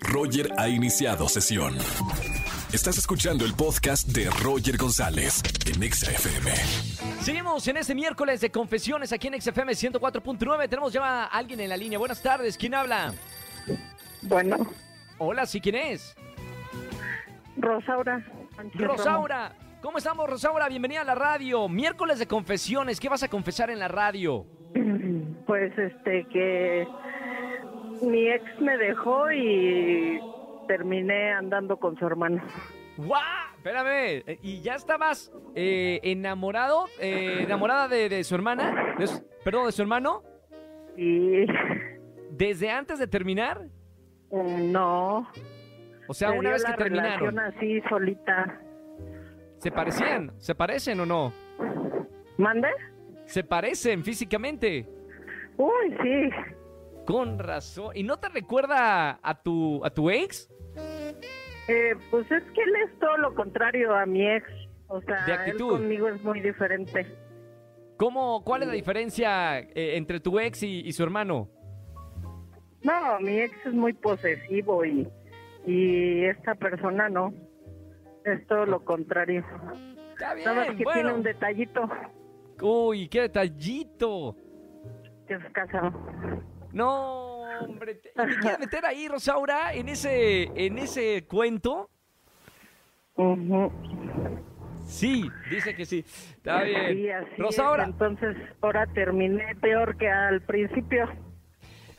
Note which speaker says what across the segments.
Speaker 1: Roger ha iniciado sesión. Estás escuchando el podcast de Roger González en Exa FM.
Speaker 2: Seguimos en este miércoles de confesiones aquí en XFM 104.9. Tenemos ya a alguien en la línea. Buenas tardes, ¿quién habla?
Speaker 3: Bueno,
Speaker 2: Hola, ¿sí quién es?
Speaker 3: Rosaura.
Speaker 2: Rosaura. ¿Cómo estamos, Rosaura? Bienvenida a la radio. Miércoles de confesiones. ¿Qué vas a confesar en la radio?
Speaker 3: Pues este que mi ex me dejó y terminé andando con su hermano.
Speaker 2: ¡Guau! Espérame. ¿Y ya estabas eh, enamorado? eh, ¿Enamorada de, de su hermana? De su- perdón, de su hermano.
Speaker 3: Y
Speaker 2: ¿Desde antes de terminar?
Speaker 3: eh, no.
Speaker 2: O sea,
Speaker 3: me
Speaker 2: una vez que terminaron.
Speaker 3: así solita.
Speaker 2: ¿Se parecían? ¿Se parecen o no?
Speaker 3: ¿Mande?
Speaker 2: ¿Se parecen físicamente?
Speaker 3: Uy, sí.
Speaker 2: Con razón. ¿Y no te recuerda a tu, a tu ex?
Speaker 3: Eh, pues es que él es todo lo contrario a mi ex. O sea,
Speaker 2: De
Speaker 3: él conmigo es muy diferente.
Speaker 2: ¿Cómo, ¿Cuál es la diferencia eh, entre tu ex y, y su hermano?
Speaker 3: No, mi ex es muy posesivo y, y esta persona no. Es todo lo contrario.
Speaker 2: Está bien,
Speaker 3: Nada más que tiene
Speaker 2: bueno.
Speaker 3: un detallito
Speaker 2: Uy, qué detallito.
Speaker 3: que es casado.
Speaker 2: No, hombre. ¿te- ¿Y te quieres meter ahí, Rosaura, en ese, en ese cuento? Sí, dice que sí. Está bien.
Speaker 3: Sí, así es.
Speaker 2: Rosaura,
Speaker 3: Entonces, ahora terminé peor que al principio.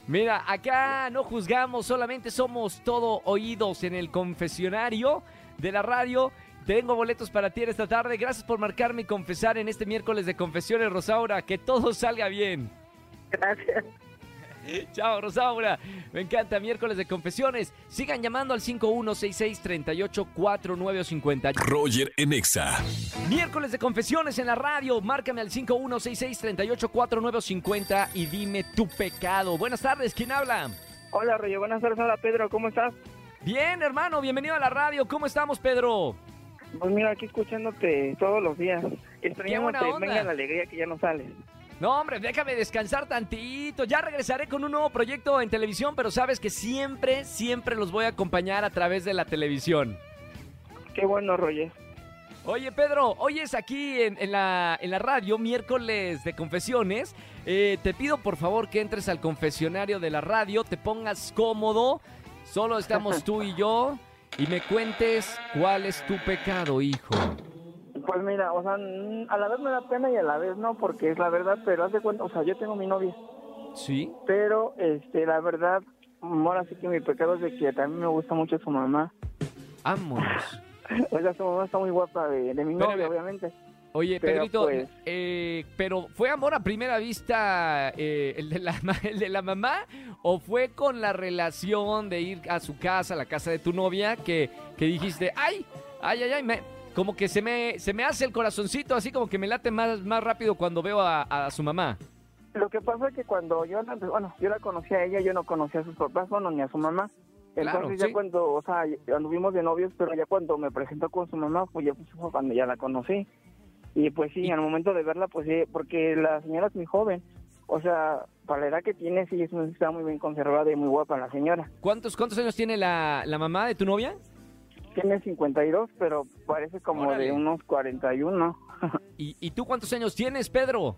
Speaker 2: mira, acá no juzgamos, solamente somos todo oídos en el confesionario de la radio. Tengo boletos para ti en esta tarde. Gracias por marcarme y confesar en este miércoles de confesiones, Rosaura. Que todo salga bien.
Speaker 3: Gracias.
Speaker 2: Chao, Rosaura. Me encanta miércoles de confesiones. Sigan llamando al 5166-384950.
Speaker 1: Roger en Exa.
Speaker 2: Miércoles de confesiones en la radio. Márcame al 5166-384950 y dime tu pecado. Buenas tardes, ¿quién habla?
Speaker 4: Hola, Roger. Buenas tardes. Hola, Pedro. ¿Cómo estás?
Speaker 2: Bien, hermano, bienvenido a la radio. ¿Cómo estamos, Pedro?
Speaker 4: Pues mira, aquí escuchándote todos los días. Extrañándote. Venga la alegría que ya no sales.
Speaker 2: No, hombre, déjame descansar tantito. Ya regresaré con un nuevo proyecto en televisión, pero sabes que siempre, siempre los voy a acompañar a través de la televisión.
Speaker 4: Qué bueno, Roger.
Speaker 2: Oye, Pedro, hoy es aquí en, en la, en la radio, miércoles de confesiones. Eh, te pido por favor que entres al confesionario de la radio, te pongas cómodo. Solo estamos tú y yo. Y me cuentes cuál es tu pecado, hijo.
Speaker 4: Pues mira, o sea, a la vez me da pena y a la vez no, porque es la verdad, pero haz de cuenta, o sea, yo tengo mi novia,
Speaker 2: ¿Sí?
Speaker 4: pero, este, la verdad, ahora sí que mi pecado es de que también me gusta mucho su mamá.
Speaker 2: Vámonos.
Speaker 4: O sea, su mamá está muy guapa de, de mi
Speaker 2: Espérame.
Speaker 4: novia, obviamente.
Speaker 2: Oye,
Speaker 4: Pero,
Speaker 2: Pedrito,
Speaker 4: pues-
Speaker 2: eh, pero ¿fue amor a primera vista eh, el, de la, el de la mamá? ¿O fue con la relación de ir a su casa, a la casa de tu novia, que, que dijiste, ay, ay, ay, ay, me- como que se me, se me hace el corazoncito, así como que me late más, más rápido cuando veo a, a su mamá?
Speaker 4: Lo que pasa es que cuando yo, la- bueno, yo la conocí a ella, yo no conocía a sus papás, bueno, ni a su mamá.
Speaker 2: Claro,
Speaker 4: Entonces ya
Speaker 2: sí.
Speaker 4: cuando, o sea, anduvimos de novios, pero ya cuando me presentó con su mamá, pues ya pues, fue cuando ya la conocí. Y pues sí, al momento de verla, pues sí, porque la señora es muy joven. O sea, para la edad que tiene, sí, es- está muy bien conservada y muy guapa la señora.
Speaker 2: ¿Cuántos, cuántos años tiene la, la mamá de tu novia?
Speaker 4: Tiene 52, pero parece como
Speaker 2: Órale.
Speaker 4: de unos 41.
Speaker 2: ¿Y, ¿Y tú cuántos años tienes, Pedro?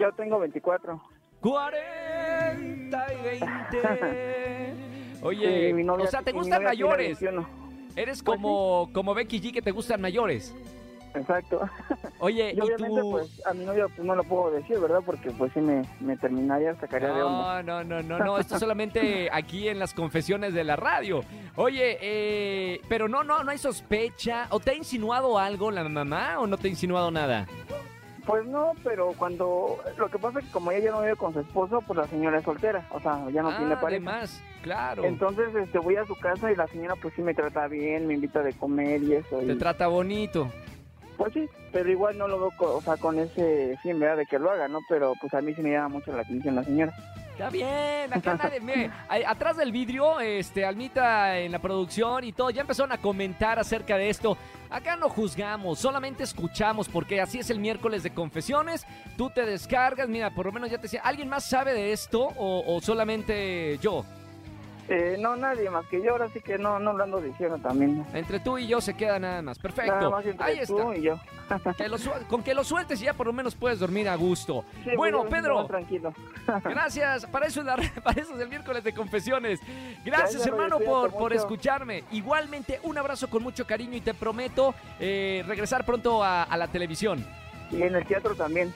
Speaker 4: yo tengo 24.
Speaker 2: 40 y 20. Oye,
Speaker 4: Sí, novia-
Speaker 2: o sea, ¿te gustan mayores?
Speaker 4: 21.
Speaker 2: Eres
Speaker 4: Pues
Speaker 2: como, como Becky G que te gustan mayores.
Speaker 4: Exacto.
Speaker 2: Oye,
Speaker 4: Y
Speaker 2: ¿y
Speaker 4: obviamente,
Speaker 2: tú?
Speaker 4: pues, a mi novia pues, no lo puedo decir, ¿verdad? Porque, pues, sí me, me terminaría, sacaría de onda.
Speaker 2: No, no, no, no, no, esto solamente aquí en las confesiones de la radio. Oye, eh, pero no, no, no hay sospecha. ¿O te ha insinuado algo la mamá o no te ha insinuado nada?
Speaker 4: Pues no, pero cuando... Lo que pasa es que como ella ya no vive con su esposo, pues la señora es soltera. O sea, ya no tiene
Speaker 2: ah,
Speaker 4: pareja.
Speaker 2: además, claro.
Speaker 4: Entonces, este, voy a su casa y la señora, pues, sí me trata bien, me invita de comer y eso. y-
Speaker 2: Te trata bonito.
Speaker 4: Pues sí, pero igual no lo veo, co- o sea, con ese fin, ¿verdad? De que lo haga, ¿no? Pero, pues, a mí sí me llama mucho la atención la señora.
Speaker 2: Está bien, acá nadie, mire, atrás del vidrio, este, Almita en la producción y todo, ya empezaron a comentar acerca de esto. Acá no juzgamos, solamente escuchamos, porque así es el miércoles de confesiones. Tú te descargas, mira, por lo menos ya te decía, ¿alguien más sabe de esto o, o solamente yo?
Speaker 4: Eh, no, nadie más que yo, ahora sí que no, no lo ando diciendo también.
Speaker 2: Entre tú y yo se queda nada más. Perfecto.
Speaker 4: Nada más entre
Speaker 2: Ahí
Speaker 4: tú
Speaker 2: está.
Speaker 4: y yo.
Speaker 2: Que lo su- con que lo sueltes y ya por lo menos puedes dormir a gusto.
Speaker 4: Sí,
Speaker 2: bueno, Pedro,
Speaker 4: Tranquilo.
Speaker 2: gracias. Para eso, es la, para eso es el miércoles de confesiones. Gracias, hermano, por, por escucharme. Igualmente, un abrazo con mucho cariño y te prometo eh, regresar pronto a, a la televisión.
Speaker 4: Y en el teatro también.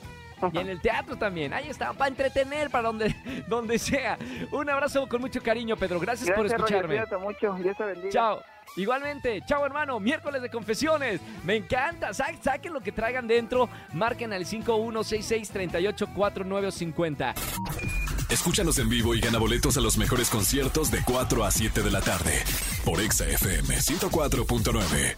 Speaker 2: Y en el teatro también. Ahí está, para entretener, para donde, donde sea. Un abrazo con mucho cariño, Pedro. Gracias, por
Speaker 4: Roger,
Speaker 2: escucharme.
Speaker 4: cuídate mucho. Dios te bendiga.
Speaker 2: Chao. Igualmente, chao hermano, miércoles de confesiones. Me encanta. Sa- saquen lo que traigan dentro. Marquen al 5166-384950.
Speaker 1: Escúchanos en vivo y gana boletos a los mejores conciertos de 4 a 7 de la tarde por Exa FM 104.9.